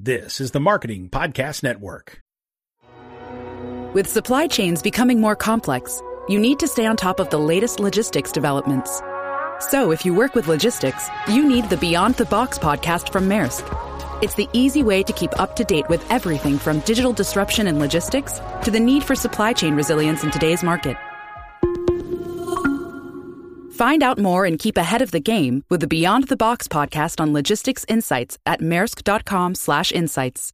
This is the Marketing Podcast Network. With supply chains becoming more complex, you need to stay on top of the latest logistics developments. So, if you work with logistics, you need the Beyond the Box podcast from Maersk. It's the easy way to keep up to date with everything from digital disruption in logistics to the need for supply chain resilience in today's market. Find out more and keep ahead of the game with the Beyond the Box podcast on logistics insights at maersk.com/insights.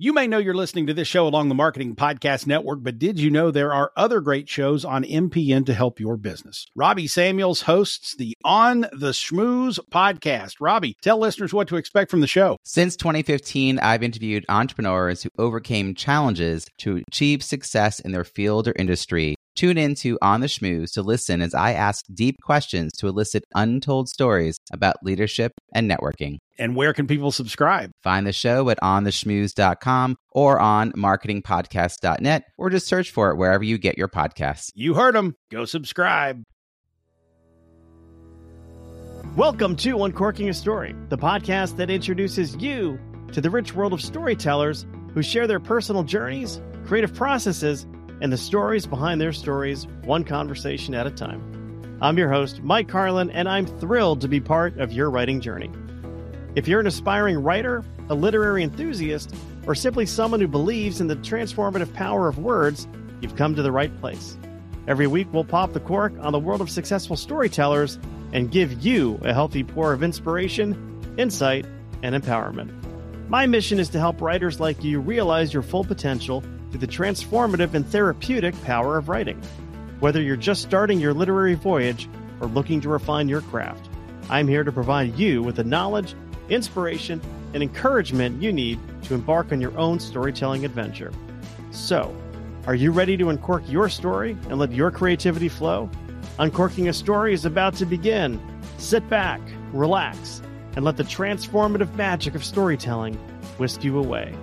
You may know you're listening to this show along the Marketing Podcast Network, but did you know there are other great shows on MPN to help your business? Robbie Samuels hosts the On the Schmooze podcast. Robbie, tell listeners what to expect from the show. Since 2015, I've interviewed entrepreneurs who overcame challenges to achieve success in their field or industry Tune in to On the Schmooze to listen as I ask deep questions to elicit untold stories about leadership and networking. And where can people subscribe? Find the show at ontheschmooze.com or on marketingpodcast.net or just search for it wherever you get your podcasts. You heard them. Go subscribe. Welcome to Uncorking a Story, the podcast that introduces you to the rich world of storytellers who share their personal journeys, creative processes, and the stories behind their stories, one conversation at a time. I'm your host, Mike Carlin, and I'm thrilled to be part of your writing journey. If you're an aspiring writer, a literary enthusiast, or simply someone who believes in the transformative power of words, you've come to the right place. Every week, we'll pop the cork on the world of successful storytellers and give you a healthy pour of inspiration, insight, and empowerment. My mission is to help writers like you realize your full potential through the transformative and therapeutic power of writing. Whether you're just starting your literary voyage or looking to refine your craft, I'm here to provide you with the knowledge, inspiration, and encouragement you need to embark on your own storytelling adventure. So, are you ready to uncork your story and let your creativity flow? Uncorking a story is about to begin. Sit back, relax, and let the transformative magic of storytelling whisk you away.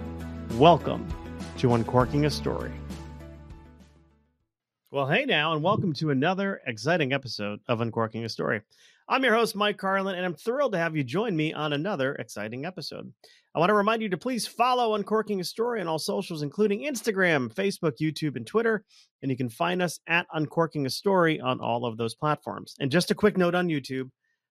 Welcome to Uncorking a Story. Well, hey now, and welcome to another exciting episode of Uncorking a Story. I'm your host, Mike Carlin, and I'm thrilled to have you join me on another exciting episode. I want to remind you to please follow Uncorking a Story on all socials, including Instagram, Facebook, YouTube, and Twitter. And you can find us at Uncorking a Story on all of those platforms. And just a quick note on YouTube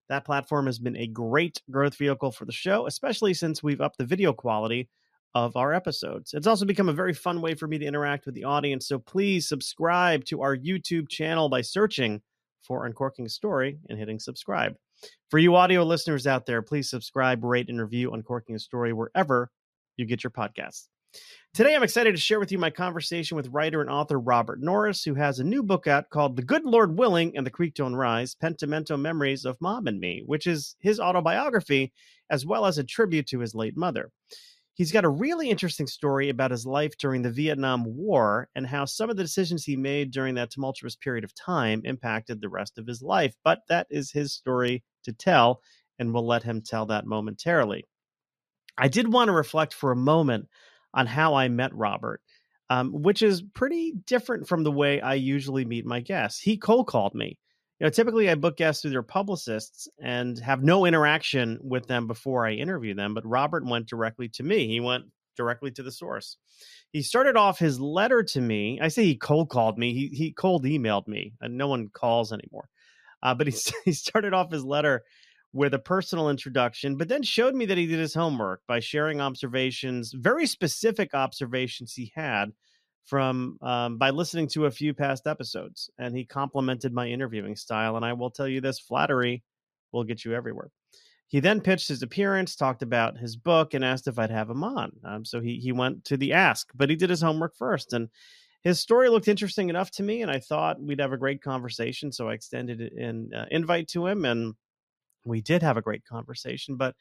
that platform has been a great growth vehicle for the show, especially since we've upped the video quality of our episodes. It's also become a very fun way for me to interact with the audience. So please subscribe to our YouTube channel by searching for Uncorking Story and hitting subscribe. For you audio listeners out there, please subscribe, rate, and review Uncorking a Story wherever you get your podcasts. Today, I'm excited to share with you my conversation with writer and author Robert Norris, who has a new book out called The Good Lord Willing and the Creek Don't Rise Pentimento Memories of Mom and Me, which is his autobiography as well as a tribute to his late mother. He's got a really interesting story about his life during the Vietnam War and how some of the decisions he made during that tumultuous period of time impacted the rest of his life. But that is his story to tell, and we'll let him tell that momentarily. I did want to reflect for a moment on how I met Robert, um, which is pretty different from the way I usually meet my guests. He cold called me you know, typically I book guests through their publicists and have no interaction with them before I interview them. But Robert went directly to me. He went directly to the source. He started off his letter to me. I say he cold called me. He he cold emailed me, and no one calls anymore. Uh, but he he started off his letter with a personal introduction, but then showed me that he did his homework by sharing observations, very specific observations he had from um, by listening to a few past episodes, and he complimented my interviewing style. And I will tell you this: flattery will get you everywhere. He then pitched his appearance, talked about his book, and asked if I'd have him on. Um, so he he went to the ask, but he did his homework first, and his story looked interesting enough to me, and I thought we'd have a great conversation. So I extended an uh, invite to him, and we did have a great conversation. But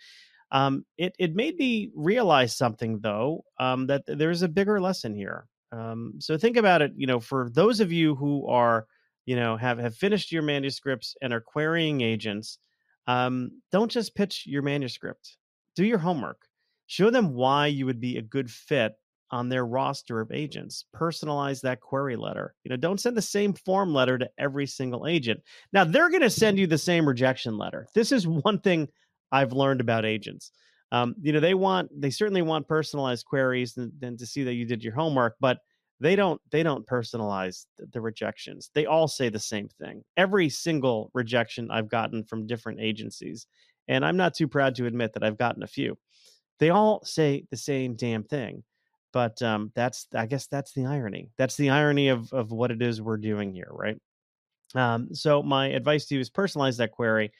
um, it it made me realize something, though, um, that there's a bigger lesson here. Um, so think about it. You know, for those of you who are, you know, have have finished your manuscripts and are querying agents, um, don't just pitch your manuscript. Do your homework. Show them why you would be a good fit on their roster of agents. Personalize that query letter. You know, don't send the same form letter to every single agent. Now they're going to send you the same rejection letter. This is one thing I've learned about agents. Um, you know, they want they certainly want personalized queries and, and to see that you did your homework, but they don't they don't personalize the, rejections. They all say the same thing. Every single rejection i've gotten from different agencies and i'm not too proud to admit that i've gotten a few they all say the same damn thing but um, that's i guess that's the irony. That's the irony of of what it is we're doing here right? Um, so my advice to you is personalize that query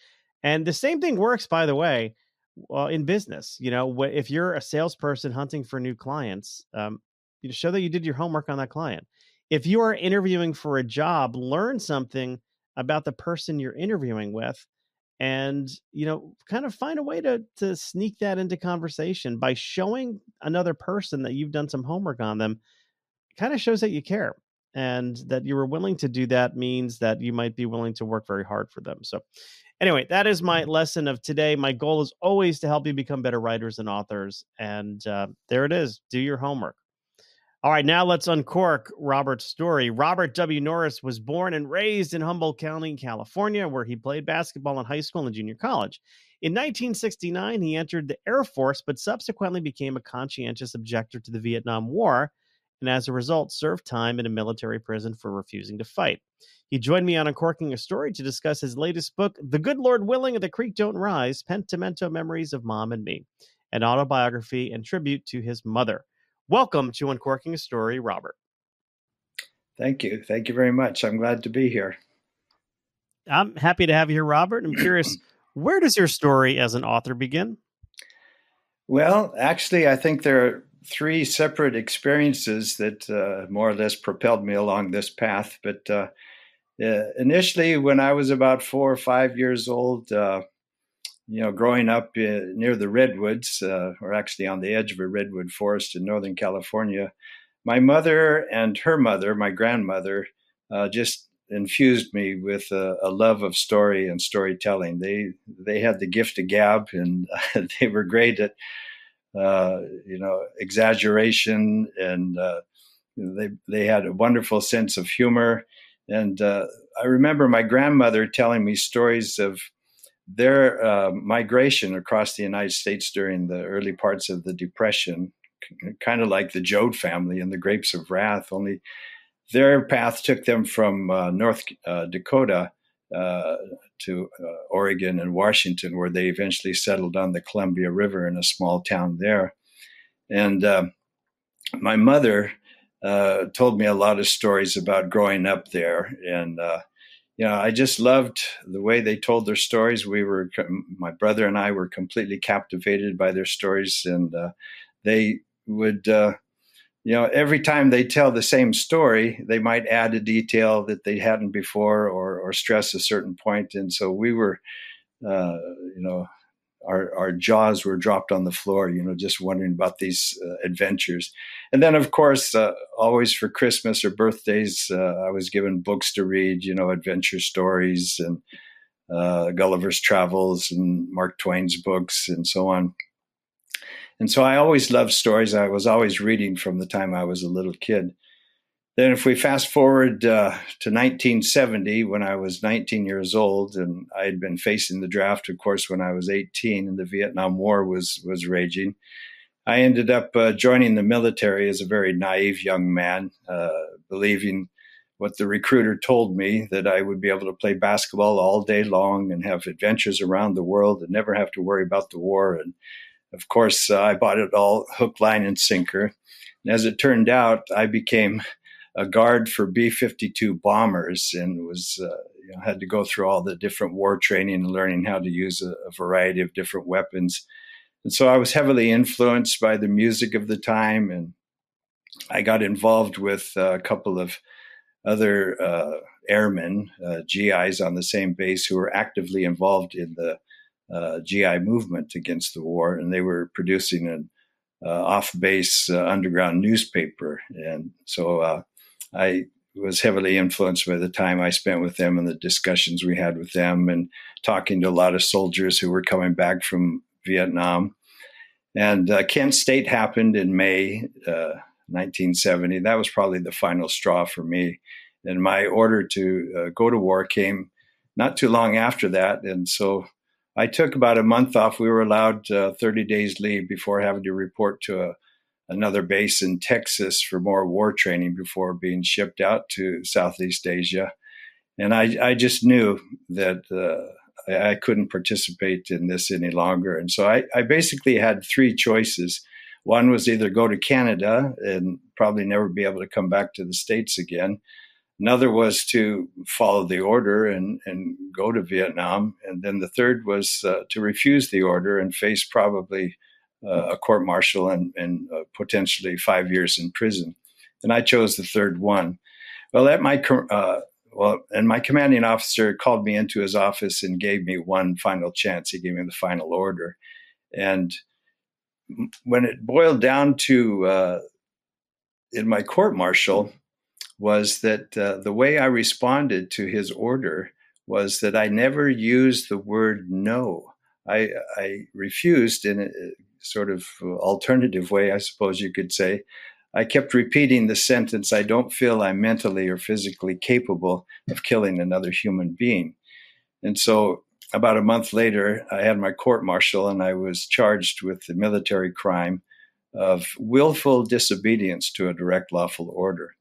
and the same thing works by the way well, in business you know if you're a salesperson hunting for new clients um, you show that you did your homework on that client. If you are interviewing for a job, learn something about the person you're interviewing with and you know kind of find a way to to sneak that into conversation by showing another person that you've done some homework on them kind of shows that you care and that you were willing to do that means that you might be willing to work very hard for them so anyway that is my lesson of today my goal is always to help you become better writers and authors and uh, there it is do your homework all right, now let's uncork Robert's story. Robert W. Norris was born and raised in Humboldt County, California, where he played basketball in high school and junior college. In 1969, he entered the Air Force, but subsequently became a conscientious objector to the Vietnam War, and as a result, served time in a military prison for refusing to fight. He joined me on Uncorking a Story to discuss his latest book, The Good Lord Willing and the Creek Don't Rise Pentimento Memories of Mom and Me, an autobiography and tribute to his mother. Welcome to Uncorking a Story, Robert. Thank you. Thank you very much. I'm glad to be here. I'm happy to have you here, Robert. I'm curious, where does your story as an author begin? Well, actually, I think there are three separate experiences that uh, more or less propelled me along this path. But uh, uh, initially, when I was about four or five years old, uh, you know, growing up uh, near the redwoods, uh, or actually on the edge of a redwood forest in Northern California, my mother and her mother, my grandmother, uh, just infused me with a, a, love of story and storytelling. They they had the gift of gab, and they were great at uh, you know exaggeration, and uh, they they had a wonderful sense of humor. And uh, I remember my grandmother telling me stories of their uh, migration across the United States during the early parts of the Depression, kind of like the Joad family and the Grapes of Wrath, only their path took them from uh, North uh, Dakota uh, to uh, Oregon and Washington, where they eventually settled on the Columbia River in a small town there. And uh, my mother told me a lot of stories about growing up there and you know, I just loved the way they told their stories. We were, my brother and I were completely captivated by their stories, and uh, they would, uh, you know, every time they tell the same story, they might add a detail that they hadn't before, or or stress a certain point, and so we were, uh, you know, our, our jaws were dropped on the floor, you know, just wondering about these uh, adventures. And then, of course, uh, always for Christmas or birthdays, uh, I was given books to read, you know, adventure stories and uh, Gulliver's Travels and Mark Twain's books and so on. And so I always loved stories. I was always reading from the time I was a little kid. Then, if we fast forward uh, to 1970, when I was 19 years old, and I had been facing the draft, of course, when I was 18, and the Vietnam War was was raging, I ended up uh, joining the military as a very naive young man, uh, believing what the recruiter told me that I would be able to play basketball all day long and have adventures around the world and never have to worry about the war. And of course, uh, I bought it all hook, line, and sinker. And as it turned out, I became a guard for B 52 bombers and was, uh, you know, had to go through all the different war training and learning how to use a, a, variety of different weapons. And so I was heavily influenced by the music of the time. And I got involved with a couple of other uh, airmen, uh, GIs on the same base, who were actively involved in the uh, GI movement against the war. And they were producing an uh, off base uh, underground newspaper. And so uh, I was heavily influenced by the time I spent with them and the discussions we had with them and talking to a lot of soldiers who were coming back from Vietnam. And uh, Kent State happened in May uh, 1970. That was probably the final straw for me. And my order to uh, go to war came not too long after that. And so I took about a month off. We were allowed uh, 30 days leave before having to report to a, another base in Texas for more war training before being shipped out to Southeast Asia. And I, I just knew that uh, I, I, couldn't participate in this any longer. And so I, I basically had three choices. One was either go to Canada and probably never be able to come back to the States again Another was to follow the order and, and go to Vietnam. And then the third was uh, to refuse the order and face probably uh, a court martial and, and uh, potentially five years in prison. And I chose the third one. Well, at my uh, well, and my commanding officer called me into his office and gave me one final chance. He gave me the final order, and when it boiled down to uh, in my court martial, was that uh, the way I responded to his order was that I never used the word no. I, I refused in a sort of alternative way, I suppose you could say. I kept repeating the sentence, I don't feel I'm mentally or physically capable of killing another human being. And so about a month later, I had my court martial and I was charged with the military crime of willful disobedience to a direct lawful order.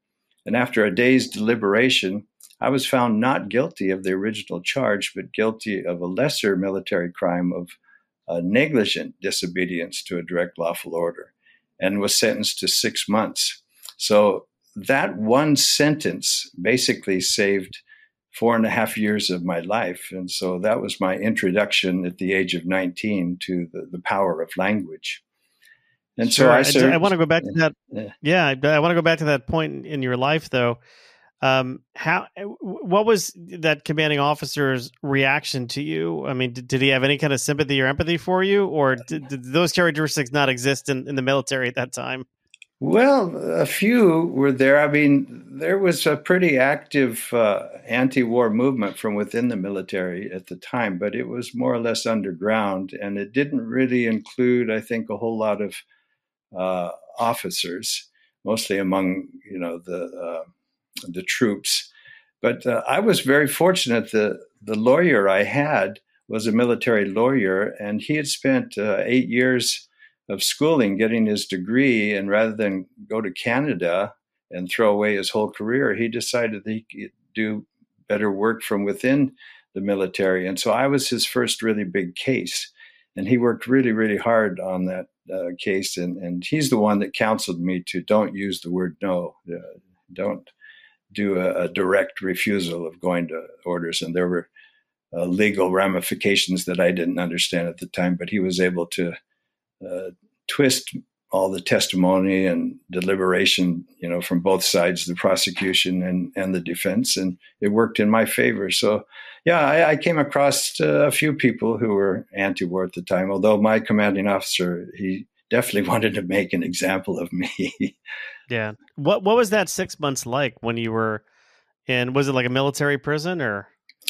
And after a day's deliberation, I was found not guilty of the original charge, but guilty of a lesser military crime of uh, negligent disobedience to a direct lawful order and was sentenced to six months. So that one sentence basically saved four and a half years of my life. And so that was my introduction at the age of 19 to the, the power of language. And sure. so I, served, I want to go back to that. Yeah, yeah I want to go back to that point in your life, though. Um, how? What was that commanding officer's reaction to you? I mean, did, did he have any kind of sympathy or empathy for you, or did, did those characteristics not exist in, in the military at that time? Well, a few were there. I mean, there was a pretty active uh, anti war movement from within the military at the time, but it was more or less underground. And it didn't really include, I think, a whole lot of uh, officers, mostly among you know the uh, the troops. But uh, I was very fortunate. The the lawyer I had was a military lawyer, and he had spent uh, eight years of schooling getting his degree. And rather than go to Canada and throw away his whole career, he decided that he could do better work from within the military. And so I was his first really big case. And he worked really, really hard on that uh, case, and, and he's the one that counseled me to don't use the word no, uh, don't do a, a, direct refusal of going to orders. And there were uh, legal ramifications that I didn't understand at the time, but he was able to uh, twist all the testimony and deliberation, you know, from both sides, the prosecution and, and the defense, and it worked in my favor. So, yeah, I, I came across uh, a few people who were anti-war at the time. Although my commanding officer, he definitely wanted to make an example of me. yeah. What What was that six months like when you were in? Was it like a military prison or?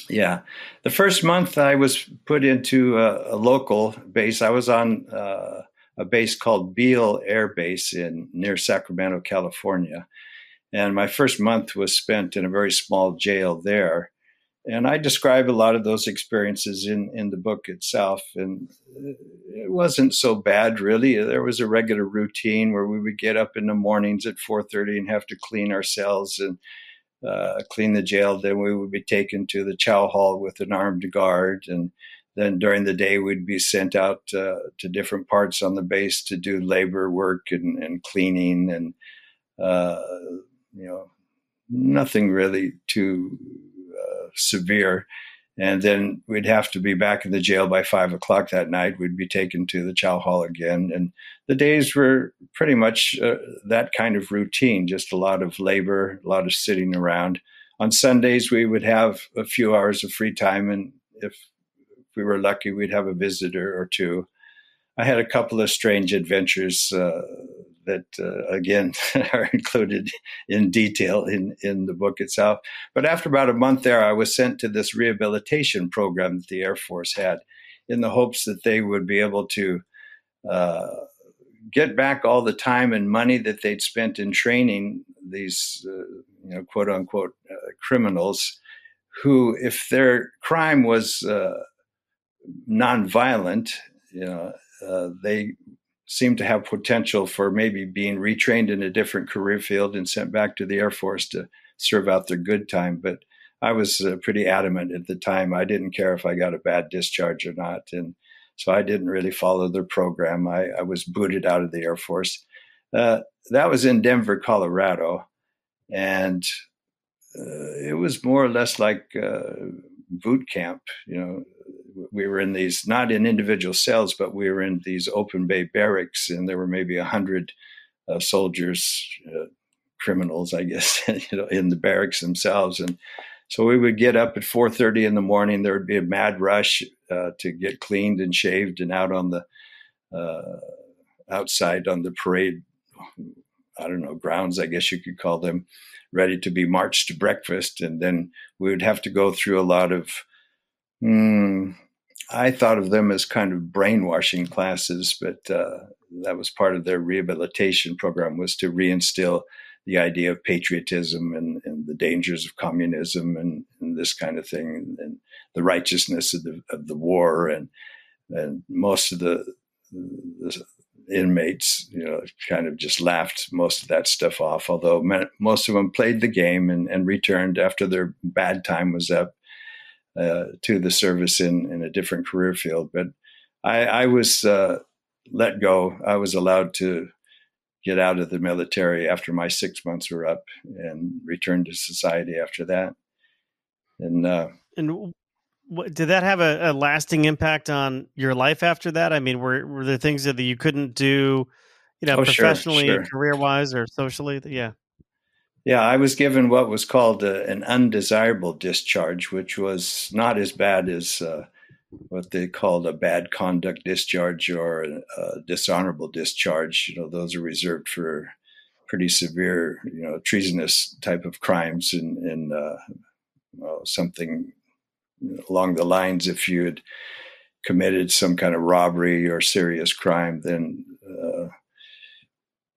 Yeah, the first month I was put into a, a local base. I was on. Uh, a base called Beale Air Base in near Sacramento, California. And my first month was spent in a very small jail there. And I describe a lot of those experiences in, in the book itself. And it wasn't so bad, really. There was a regular routine where we would get up in the mornings at 4.30 and have to clean our cells and uh, clean the jail. Then we would be taken to the chow hall with an armed guard. And then during the day, we'd be sent out uh, to different parts on the base to do labor work and, and cleaning and, uh, you know, nothing really too uh, severe. And then we'd have to be back in the jail by five o'clock that night. We'd be taken to the chow hall again. And the days were pretty much uh, that kind of routine, just a lot of labor, a lot of sitting around. On Sundays, we would have a few hours of free time. And if we were lucky, we'd have a visitor or two. I had a couple of strange adventures uh, that, uh, again, are included in detail in, in the book itself. But after about a month there, I was sent to this rehabilitation program that the Air Force had in the hopes that they would be able to uh, get back all the time and money that they'd spent in training these, uh, you know, quote unquote, uh, criminals who, if their crime was uh, nonviolent, you know, uh, they seem to have potential for maybe being retrained in a different career field and sent back to the Air Force to serve out their good time. But I was uh, pretty adamant at the time. I didn't care if I got a bad discharge or not. And so I didn't really follow their program. I, I was booted out of the Air Force. Uh, that was in Denver, Colorado. And uh, it was more or less like uh, boot camp. You know, we were in these not in individual cells, but we were in these open bay barracks, and there were maybe a hundred uh, soldiers, uh, criminals, I guess, you know, in the barracks themselves. And so we would get up at four thirty in the morning. There would be a mad rush uh, to get cleaned and shaved and out on the uh, outside on the parade. I don't know grounds, I guess you could call them ready to be marched to breakfast. And then we would have to go through a lot of, mm, I thought of them as kind of brainwashing classes, but uh, that was part of their rehabilitation program was to reinstill the idea of patriotism and, and the dangers of communism and, and, this kind of thing and the righteousness of the, of the war and and most of the, the inmates, you know, kind of just laughed most of that stuff off. Although most of them played the game and, and returned after their bad time was up uh, to the service in in a different career field. But I, I was uh, let go. I was allowed to get out of the military after my six months were up and return to society after that. And uh, and did that have a, a, lasting impact on your life after that? I mean, were were there things that you couldn't do, you know, oh, professionally, sure, sure. career wise, or socially? Yeah. Yeah, I was given what was called a, an undesirable discharge, which was not as bad as uh, what they called a bad conduct discharge or a, a, dishonorable discharge. You know, those are reserved for pretty severe, you know, treasonous type of crimes and, and uh, well, something along the lines if you had committed some kind of robbery or serious crime, then uh,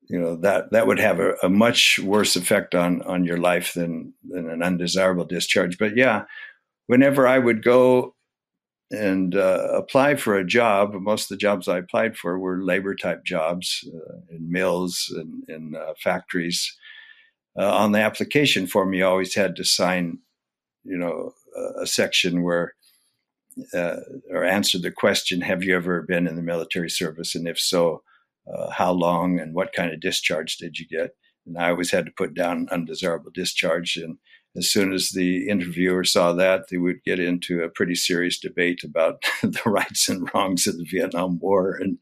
you know that that would have a, a, much worse effect on on your life than than an undesirable discharge. But yeah, whenever I would go and uh, apply for a job, most of the jobs I applied for were labor type jobs uh, in mills and in uh, factories. Uh, on the application form, you always had to sign, you know, a section where uh, or answer the question Have you ever been in the military service? And if so, uh, how long and what kind of discharge did you get? And I always had to put down undesirable discharge. And as soon as the interviewer saw that, they would get into a pretty serious debate about the rights and wrongs of the Vietnam War. And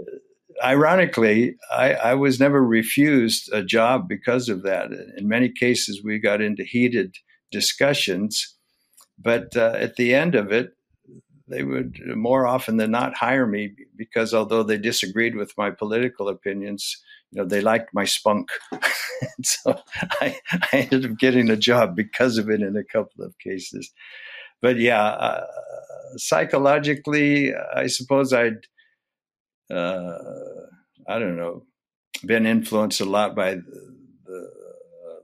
uh, ironically, I, I, was never refused a job because of that. In many cases, we got into heated discussions but uh, at the end of it, they would more often than not hire me because although they disagreed with my political opinions, you know, they liked my spunk. so I, I, ended up getting a job because of it in a couple of cases. But yeah, uh, psychologically, I suppose I'd, uh, I don't know, been influenced a lot by the, the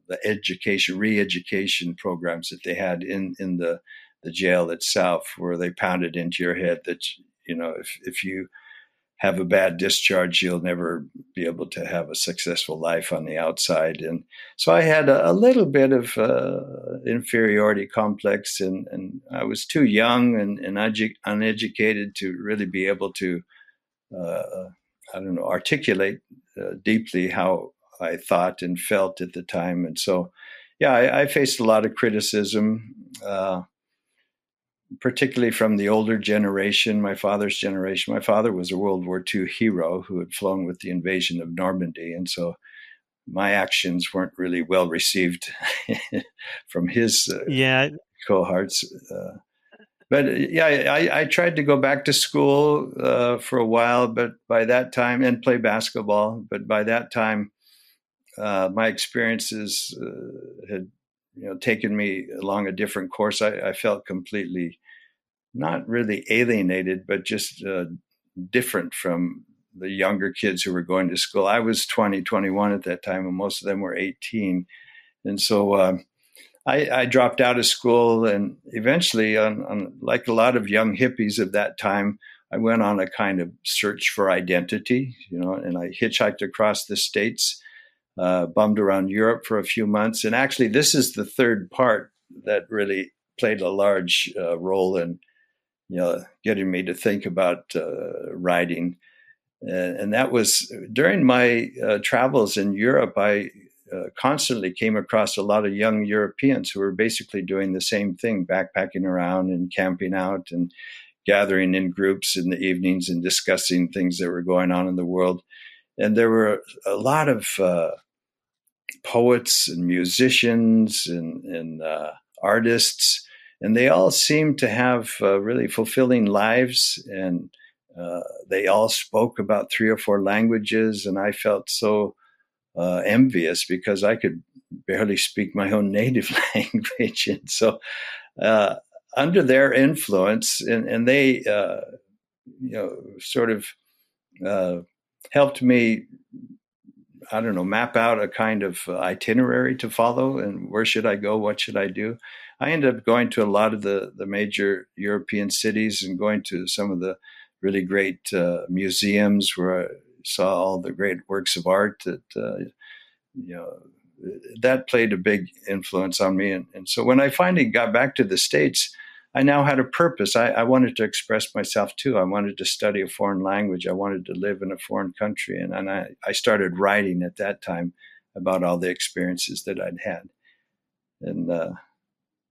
the education, re-education programs that they had in in the the jail itself, where they pounded into your head that you know if if you have a bad discharge, you'll never be able to have a successful life on the outside. And so I had a, a little bit of uh, inferiority complex, and, and I was too young and, and uneducated to really be able to, uh, I don't know, articulate uh, deeply how I thought and felt at the time. And so, yeah, I, I faced a lot of criticism, uh, particularly from the older generation, my father's generation. My father was a World War II hero who had flown with the invasion of Normandy. And so my actions weren't really well received from his uh, yeah. cohorts. Uh, but yeah, I, I, tried to go back to school uh, for a while, but by that time, and play basketball. But by that time, uh, my experiences uh, had you know taken me along a different course. I, I felt completely not really alienated, but just uh, different from the younger kids who were going to school. I was 20, 21 at that time, and most of them were 18. And so um, I, I, dropped out of school and eventually, on, on, like a lot of young hippies of that time, I went on a kind of search for identity, you know, and I hitchhiked across the states, uh, bummed around Europe for a few months. And actually, this is the third part that really played a large uh, role in, you know, getting me to think about uh, writing. and that was during my uh, travels in Europe. I uh, constantly came across a lot of young Europeans who were basically doing the same thing, backpacking around and camping out and gathering in groups in the evenings and discussing things that were going on in the world. And there were a lot of uh, poets and musicians and, and uh, artists, and they all seemed to have uh, really fulfilling lives. And uh, they all spoke about three or four languages, and I felt so uh, envious because I could barely speak my own native language. And so, uh, under their influence, and, and they, uh, you know, sort of helped me, I don't know, map out a kind of itinerary to follow and where should I go? What should I do? I ended up going to a lot of the, the major European cities and going to some of the really great uh, museums where I saw all the great works of art that uh, you know that played a big influence on me. And, and, so when I finally got back to the states, I now had a purpose. I, I, wanted to express myself too. I wanted to study a foreign language. I wanted to live in a foreign country, and, and I, I started writing at that time about all the experiences that I'd had, and uh,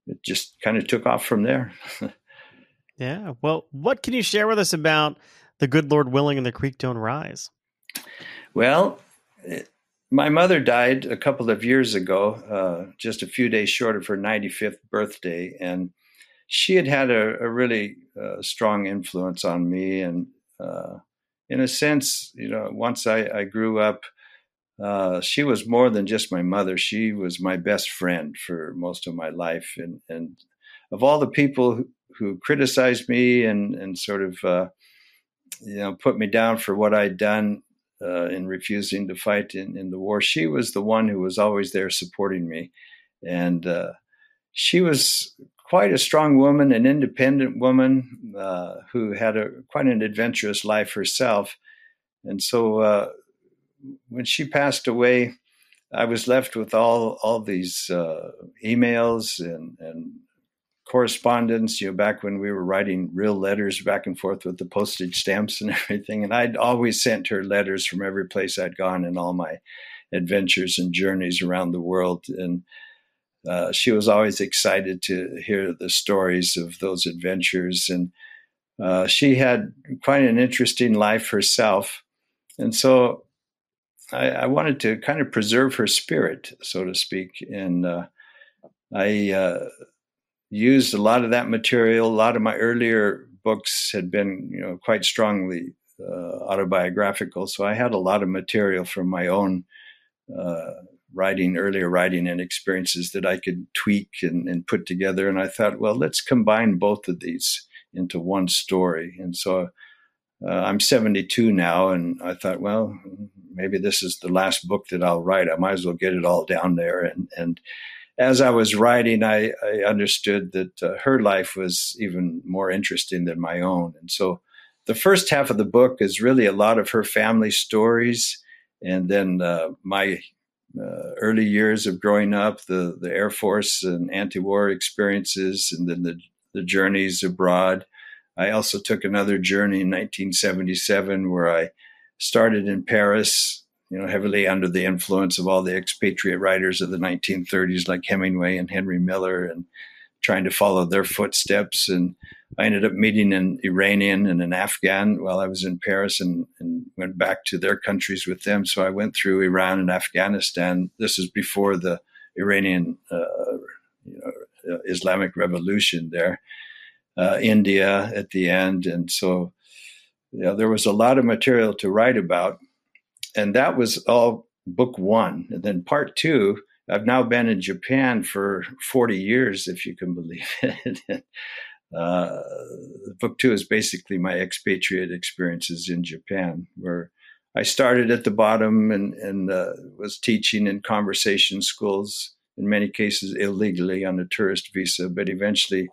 it just kind of took off from there. yeah. Well, what can you share with us about the good Lord willing and the creek don't rise? Well, my mother died a couple of years ago, uh, just a few days short of her 95th birthday, and she had had a, a really uh, strong influence on me. And uh, in a sense, you know, once I, I grew up, uh, she was more than just my mother. She was my best friend for most of my life, and and of all the people who, who criticized me and and sort of uh, you know put me down for what I'd done uh, in refusing to fight in, in the war. She was the one who was always there supporting me. And uh, she was quite a strong woman, an independent woman uh, who had a quite an adventurous life herself. And so uh, when she passed away, I was left with all all these uh, emails and, and correspondence, you know, back when we were writing real letters back and forth with the postage stamps and everything. And I'd always sent her letters from every place I'd gone in all my adventures and journeys around the world. And uh, she was always excited to hear the stories of those adventures. And uh, she had quite an interesting life herself. And so I, I, wanted to kind of preserve her spirit, so to speak. And uh, I uh, used a lot of that material. A lot of my earlier books had been, you know, quite strongly uh, autobiographical, so I had a lot of material from my own writing, earlier writing, and experiences that I could tweak and, and, put together. And I thought, well, let's combine both of these into one story. And so uh, I'm 72 now, and I thought, well, maybe this is the last book that I'll write. I might as well get it all down there and and as I was writing, I, I understood that uh, her life was even more interesting than my own. And so the first half of the book is really a lot of her family stories. And then uh, my uh, early years of growing up, the, the Air Force and anti war experiences, and then the, the journeys abroad. I also took another journey in 1977 where I started in Paris you know, heavily under the influence of all the expatriate writers of the 1930s, like Hemingway and Henry Miller, and trying to follow their footsteps. And I ended up meeting an Iranian and an Afghan while I was in Paris and, and went back to their countries with them. So I went through Iran and Afghanistan. This is before the Iranian uh, you know, uh, Islamic Revolution there, uh, India at the end. And so you know, there was a lot of material to write about and that was all book one. And then part two, I've now been in Japan for 40 years, if you can believe it. Uh, book two is basically my expatriate experiences in Japan, where I started at the bottom and, and uh, was teaching in conversation schools in many cases illegally on a tourist visa, but eventually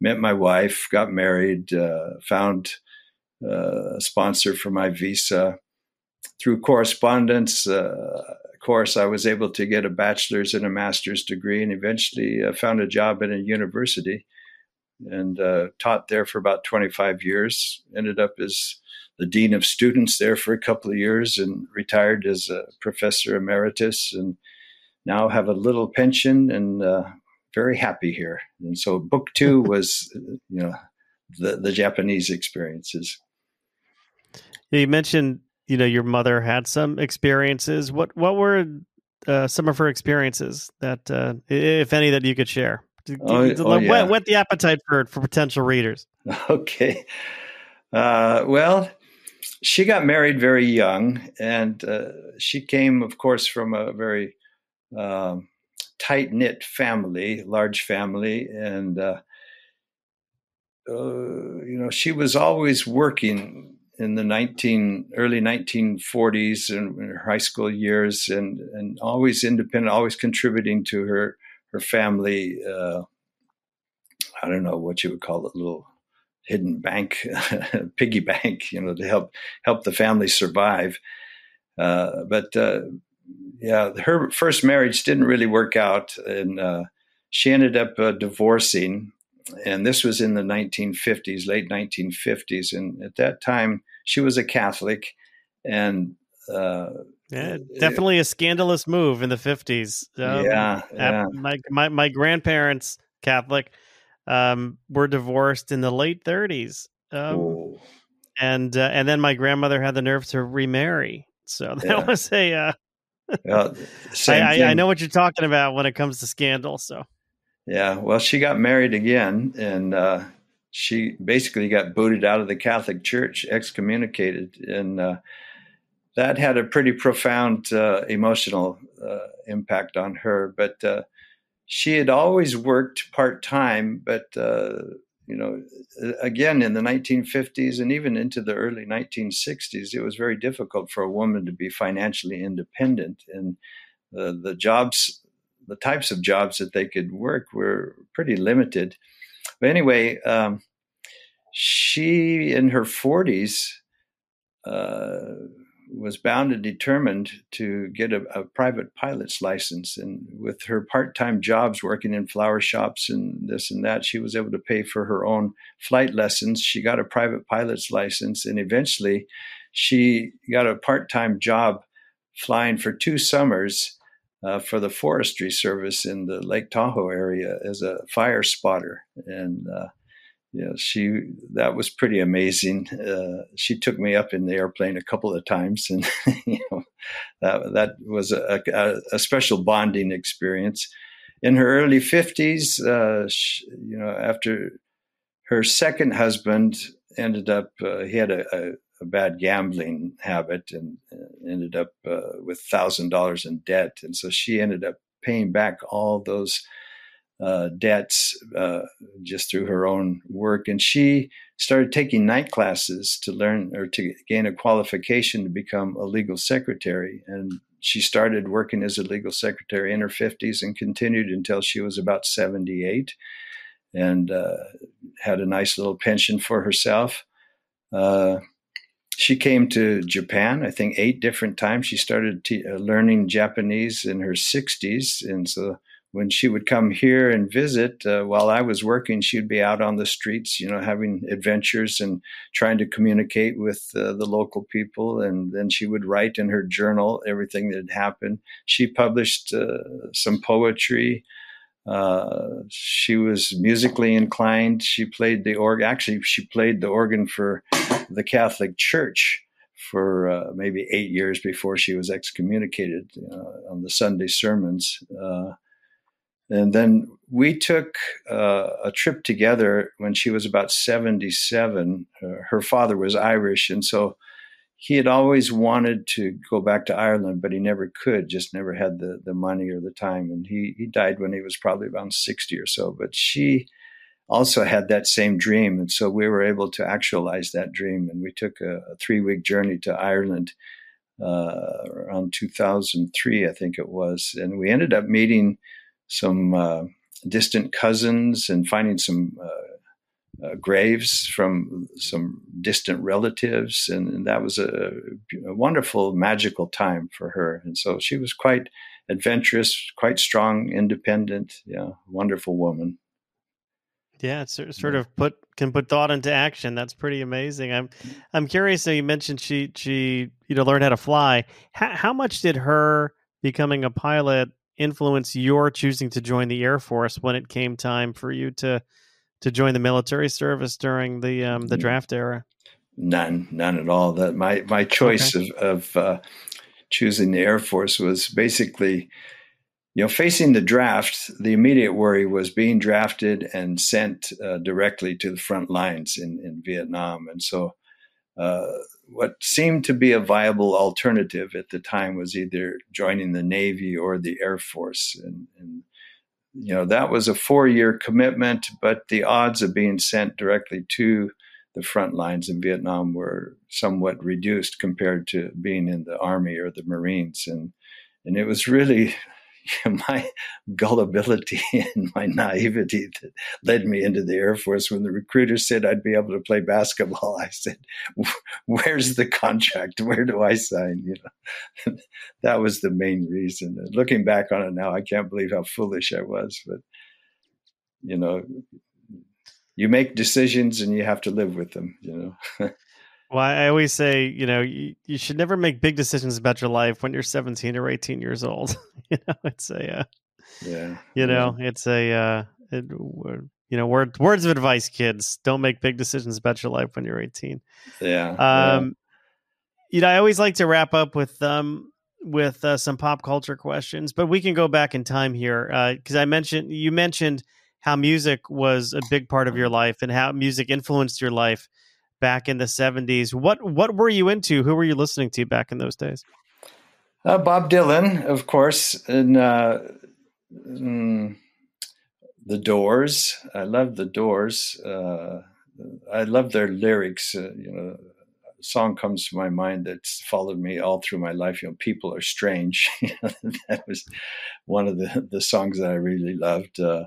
met my wife, got married, uh, found uh, a sponsor for my visa. Through correspondence, uh, of course, I was able to get a bachelor's and a master's degree and eventually uh, found a job at a university and uh, taught there for about 25 years. Ended up as the dean of students there for a couple of years and retired as a professor emeritus and now have a little pension and uh, very happy here. And so book two was, you know, the, the Japanese experiences. You mentioned, you know, your mother had some experiences. What, what were uh, some of her experiences that, uh, if any, that you could share? Oh, oh, yeah. whet, whet the appetite for for potential readers. Okay. Uh, well, she got married very young, and uh, she came, of course, from a very um, tight knit family, large family, and uh, uh, you know she was always working in the 19 early 1940s and in her high school years, and and always independent, always contributing to her her family. Uh, I don't know what you would call it, little hidden bank, piggy bank, you know, to help help the family survive. Uh, but uh, yeah, her first marriage didn't really work out, and uh, she ended up uh, divorcing. And this was in the 1950s, late 1950s, and at that time she was a Catholic, and uh, yeah, definitely a scandalous move in the 50s. Um, yeah, yeah. My, my my grandparents Catholic um, were divorced in the late 30s. Um, and uh, and then my grandmother had the nerve to remarry. So that yeah. was a uh, well, I, I, I, know what you're talking about when it comes to scandal. So, yeah, well, she got married again, and uh, she basically got booted out of the Catholic Church, excommunicated, and uh, that had a pretty profound uh, emotional uh, impact on her. But uh, she had always worked part time, but uh, you know, again in the 1950s and even into the early 1960s, it was very difficult for a woman to be financially independent, and the, the jobs, the types of jobs that they could work were pretty limited. But anyway, um, she in her 40s. Uh, was bound and determined to get a, a, private pilot's license. And with her part time jobs working in flower shops and this and that, she was able to pay for her own flight lessons. She got a private pilot's license, and eventually she got a part time job flying for two summers. Uh, for the forestry service in the Lake Tahoe area as a fire spotter, and uh, know, she that was pretty amazing. Uh, she took me up in the airplane a couple of times, and you know, that that was a, a, a special bonding experience. In her early fifties, uh, you know, after her second husband ended up, uh, he had a, a, a, bad gambling habit and uh, ended up uh, with thousand dollars in debt, and so she ended up paying back all those uh, debts uh, just through her own work. And she started taking night classes to learn or to gain a qualification to become a legal secretary. And she started working as a legal secretary in her 50s and continued until she was about 78 and uh, had a nice little pension for herself. Uh, she came to Japan, I think, eight different times. She started uh, learning Japanese in her 60s. And so when she would come here and visit uh, while I was working, she'd be out on the streets, you know, having adventures and trying to communicate with uh, the local people. And then she would write in her journal everything that had happened. She published uh, some poetry. Uh, she was musically inclined. She played the organ. Actually, she played the organ for the Catholic Church for uh, maybe eight years before she was excommunicated uh, on the Sunday sermons. Uh, and then we took uh, a trip together when she was about 77. Uh, her father was Irish. And so he had always wanted to go back to Ireland, but he never could, just never had the, the money or the time. And he, he died when he was probably about 60 or so. But she also had that same dream. And so we were able to actualize that dream. And we took a, a three week journey to Ireland uh, around 2003, I think it was. And we ended up meeting some uh, distant cousins and finding some uh, uh, graves from some distant relatives, and, and that was a, a, wonderful, magical time for her. And so she was quite adventurous, quite strong, independent, yeah, wonderful woman. Yeah, it's sort of put can put thought into action. That's pretty amazing. I'm I'm curious. So you mentioned she she you know learned how to fly. How, how much did her becoming a pilot influence your choosing to join the Air Force when it came time for you to to join the military service during the um, the mm. draft era? None, none at all. That my my choice okay. of, of uh, choosing the Air Force was basically you know, facing the draft, the immediate worry was being drafted and sent uh, directly to the front lines in, in Vietnam. And so, uh, what seemed to be a viable alternative at the time was either joining the Navy or the Air Force. And, and you know, that was a four year commitment, but the odds of being sent directly to the front lines in Vietnam were somewhat reduced compared to being in the Army or the Marines. And and it was really my gullibility and my naivety that led me into the Air Force. When the recruiter said I'd be able to play basketball, I said, "Where's the contract? Where do I sign?" You know, that was the main reason. And looking back on it now, I can't believe how foolish I was. But you know, you make decisions and you have to live with them. You know. Well, I always say, you know, you, you should never make big decisions about your life when you're 17 or 18 years old. you know, it's a, uh, yeah, you know, it's a, uh, it, you know, word, words of advice, kids, don't make big decisions about your life when you're 18. Yeah. Um, yeah. you know, I always like to wrap up with, um, with uh, some pop culture questions, but we can go back in time here because uh, I mentioned you mentioned how music was a big part of your life and how music influenced your life back in the 70s. What what were you into? Who were you listening to back in those days? Uh, Bob Dylan, of course, and uh, mm, the Doors. I love the Doors. Uh, I love their lyrics. Uh, you know, a song comes to my mind that's followed me all through my life. You know, people are strange. that was one of the the songs that I really loved. Uh,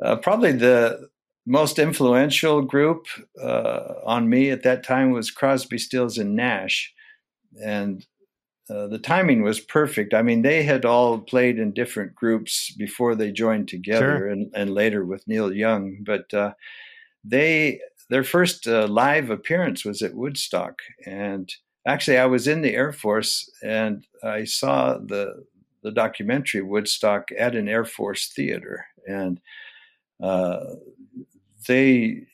uh, probably the most influential group uh, on me at that time was Crosby, Stills, and Nash, and uh, the timing was perfect. I mean, they had all played in different groups before they joined together, sure. and, and later with Neil Young. But uh, they their first uh, live appearance was at Woodstock, and actually, I was in the Air Force, and I saw the the documentary Woodstock at an Air Force theater, and uh, they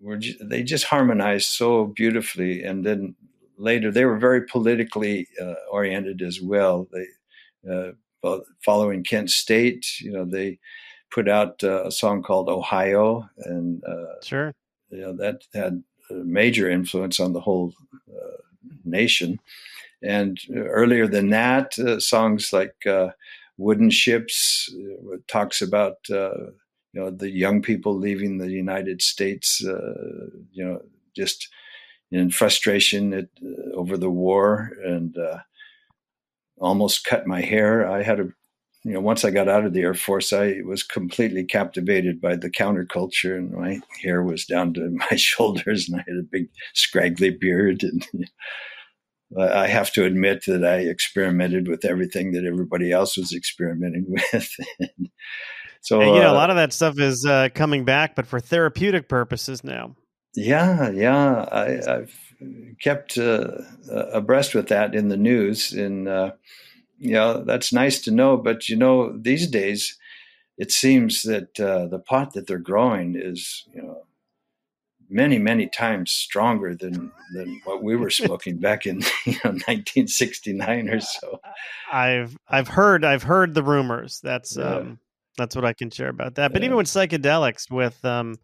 were they just harmonized so beautifully, and then later they were very politically uh, oriented as well. They uh, following Kent State, you know, they put out uh, a song called Ohio, and uh, sure, you know that had a major influence on the whole uh, nation. And earlier than that, uh, songs like "Wooden Ships" talks about you know the young people leaving the United States, uh, you know, just in frustration at, uh, over the war and uh, almost cut my hair. I had a, you know, once I got out of the Air Force, I was completely captivated by the counterculture, and my hair was down to my shoulders, and I had a big scraggly beard, and. I have to admit that I experimented with everything that everybody else was experimenting with. So and, you know, uh, a lot of that stuff is uh, coming back, but for therapeutic purposes now. Yeah, yeah, I, have kept uh, abreast with that in the news, and uh, you know that's nice to know. But you know, these days, it seems that uh, the pot that they're growing is you know many many times stronger than than what we were smoking back in you know 1969 or so i've i've heard i've heard the rumors that's yeah. um that's what I can share about that. But yeah. even with psychedelics, with um,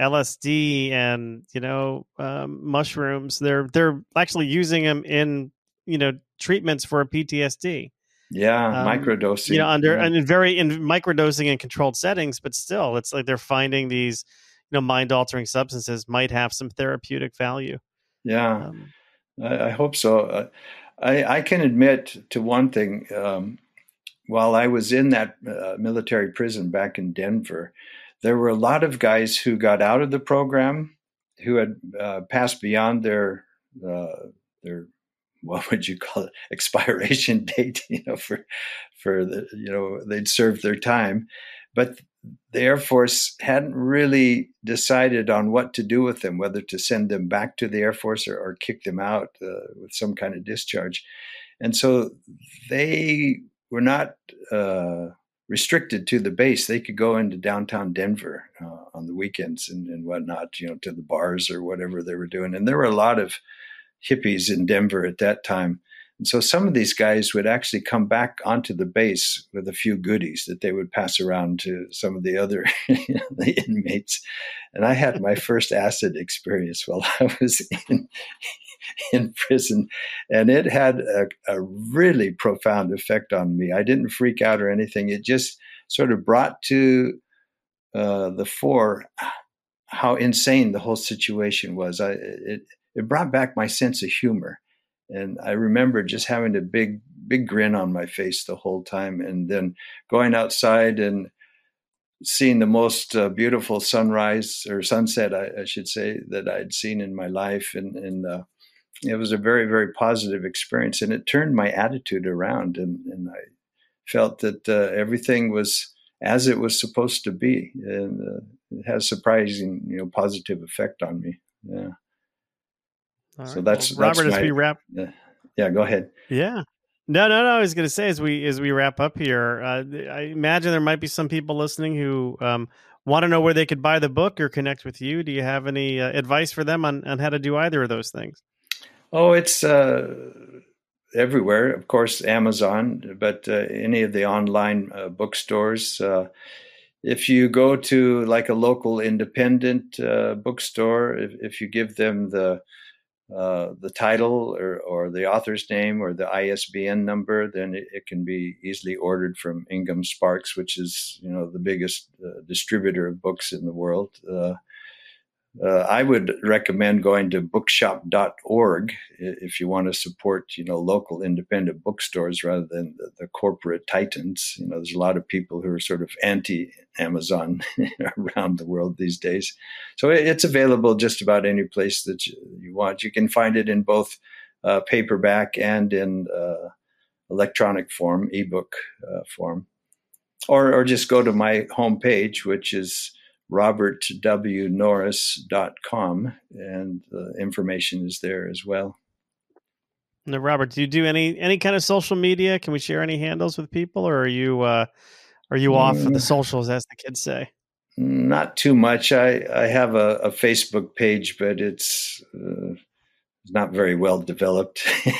LSD and you know um, mushrooms, they're they're actually using them in you know treatments for PTSD. Yeah, um, microdosing. You know, under yeah. and very in microdosing in controlled settings, but still, it's like they're finding these you know mind altering substances might have some therapeutic value. Yeah, um, I, I, hope so. Uh, I, I can admit to one thing. Um, while I was in that uh, military prison back in Denver, there were a lot of guys who got out of the program who had uh, passed beyond their uh, their what would you call it expiration date you know for for the you know they'd served their time. But the air force hadn't really decided on what to do with them whether to send them back to the air force or, or kick them out uh, with some kind of discharge. And so they were not uh, restricted to the base. They could go into downtown Denver uh, on the weekends and, and, whatnot, you know, to the bars or whatever they were doing. And there were a lot of hippies in Denver at that time. And so some of these guys would actually come back onto the base with a few goodies that they would pass around to some of the other the inmates. And I had my first acid experience while I was in, in prison, and it had a, a really profound effect on me. I didn't freak out or anything. It just sort of brought to uh, the fore how insane the whole situation was. I, it, it brought back my sense of humor. And I remember just having a big, big grin on my face the whole time. And then going outside and seeing the most uh, beautiful sunrise or sunset, I, I, should say, that I'd seen in my life. And, and uh, it was a very, very positive experience. And it turned my attitude around. And, and I felt that uh, everything was as it was supposed to be. And uh, it has surprising, you know, positive effect on me. Yeah. All so right. that's, well, Robert. That's my, as we wrap, uh, yeah, go ahead. Yeah, no, no, no. I was going to say as we as we wrap up here, uh, I imagine there might be some people listening who um, want to know where they could buy the book or connect with you. Do you have any uh, advice for them on on how to do either of those things? Oh, it's uh, everywhere. Of course, Amazon, but uh, any of the online uh, bookstores. Uh, if you go to like a local independent bookstore, if, if you give them the uh, the title or, or, the author's name or the ISBN number, then it, it, can be easily ordered from Ingram Sparks, which is you know the biggest uh, distributor of books in the world. Uh, I would recommend going to bookshop.org if you want to support, you know, local independent bookstores rather than the, the corporate titans. You know, there's a lot of people who are sort of anti Amazon around the world these days. So it's available just about any place that you, you want. You can find it in both uh, paperback and in uh, electronic form, ebook uh, form, or or just go to my homepage, which is robertwnorris.com, and the information is there as well. Now, Robert, do you do any any kind of social media? Can we share any handles with people, or are you uh, are you off mm, the socials, as the kids say? Not too much. I I have a, a Facebook page, but it's uh, not very well developed.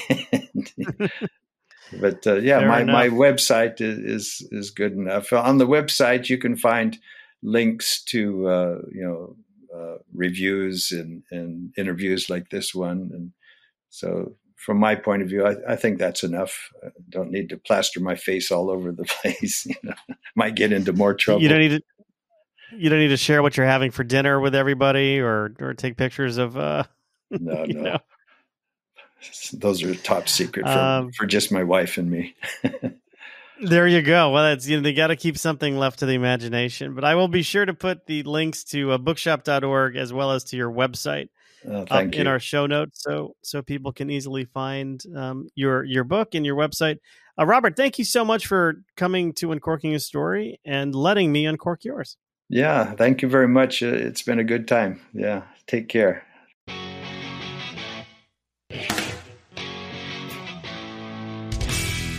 but uh, yeah, Fair my, enough. my website is, is, is good enough. On the website, you can find links to uh, you know uh, reviews and, and interviews like this one, and so from my point of view, I, I, think that's enough. I don't need to plaster my face all over the place. You know, might get into more trouble. You don't need to. You don't need to share what you're having for dinner with everybody, or or take pictures of. Uh, no, no. Know. Those are top secret for, um, for just my wife and me. There you go. Well, that's you know they got to keep something left to the imagination. But I will be sure to put the links to uh, bookshop.org as well as to your website uh, up you. in our show notes, so so people can easily find um, your your book and your website. Uh, Robert, thank you so much for coming to Uncorking a Story and letting me uncork yours. Yeah, thank you very much. Uh, it's been a good time. Yeah, take care.